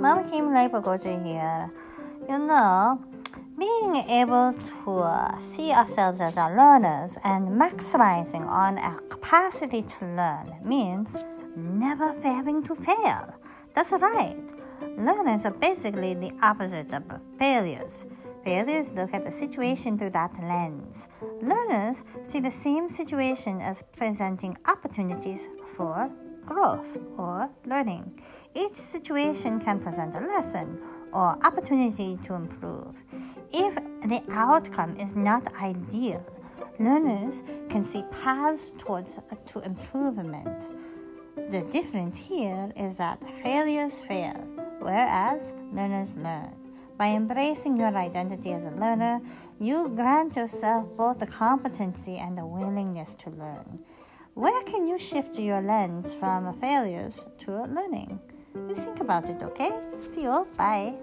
Mama Kim Leipagoja here. You know, being able to uh, see ourselves as our learners and maximizing on our capacity to learn means never failing to fail. That's right. Learners are basically the opposite of failures. Failures look at the situation through that lens. Learners see the same situation as presenting opportunities for growth or learning. Each situation can present a lesson or opportunity to improve. If the outcome is not ideal, learners can see paths towards to improvement. The difference here is that failures fail, whereas learners learn. By embracing your identity as a learner, you grant yourself both the competency and the willingness to learn. Where can you shift your lens from failures to learning? You think about it, okay? See you. Bye.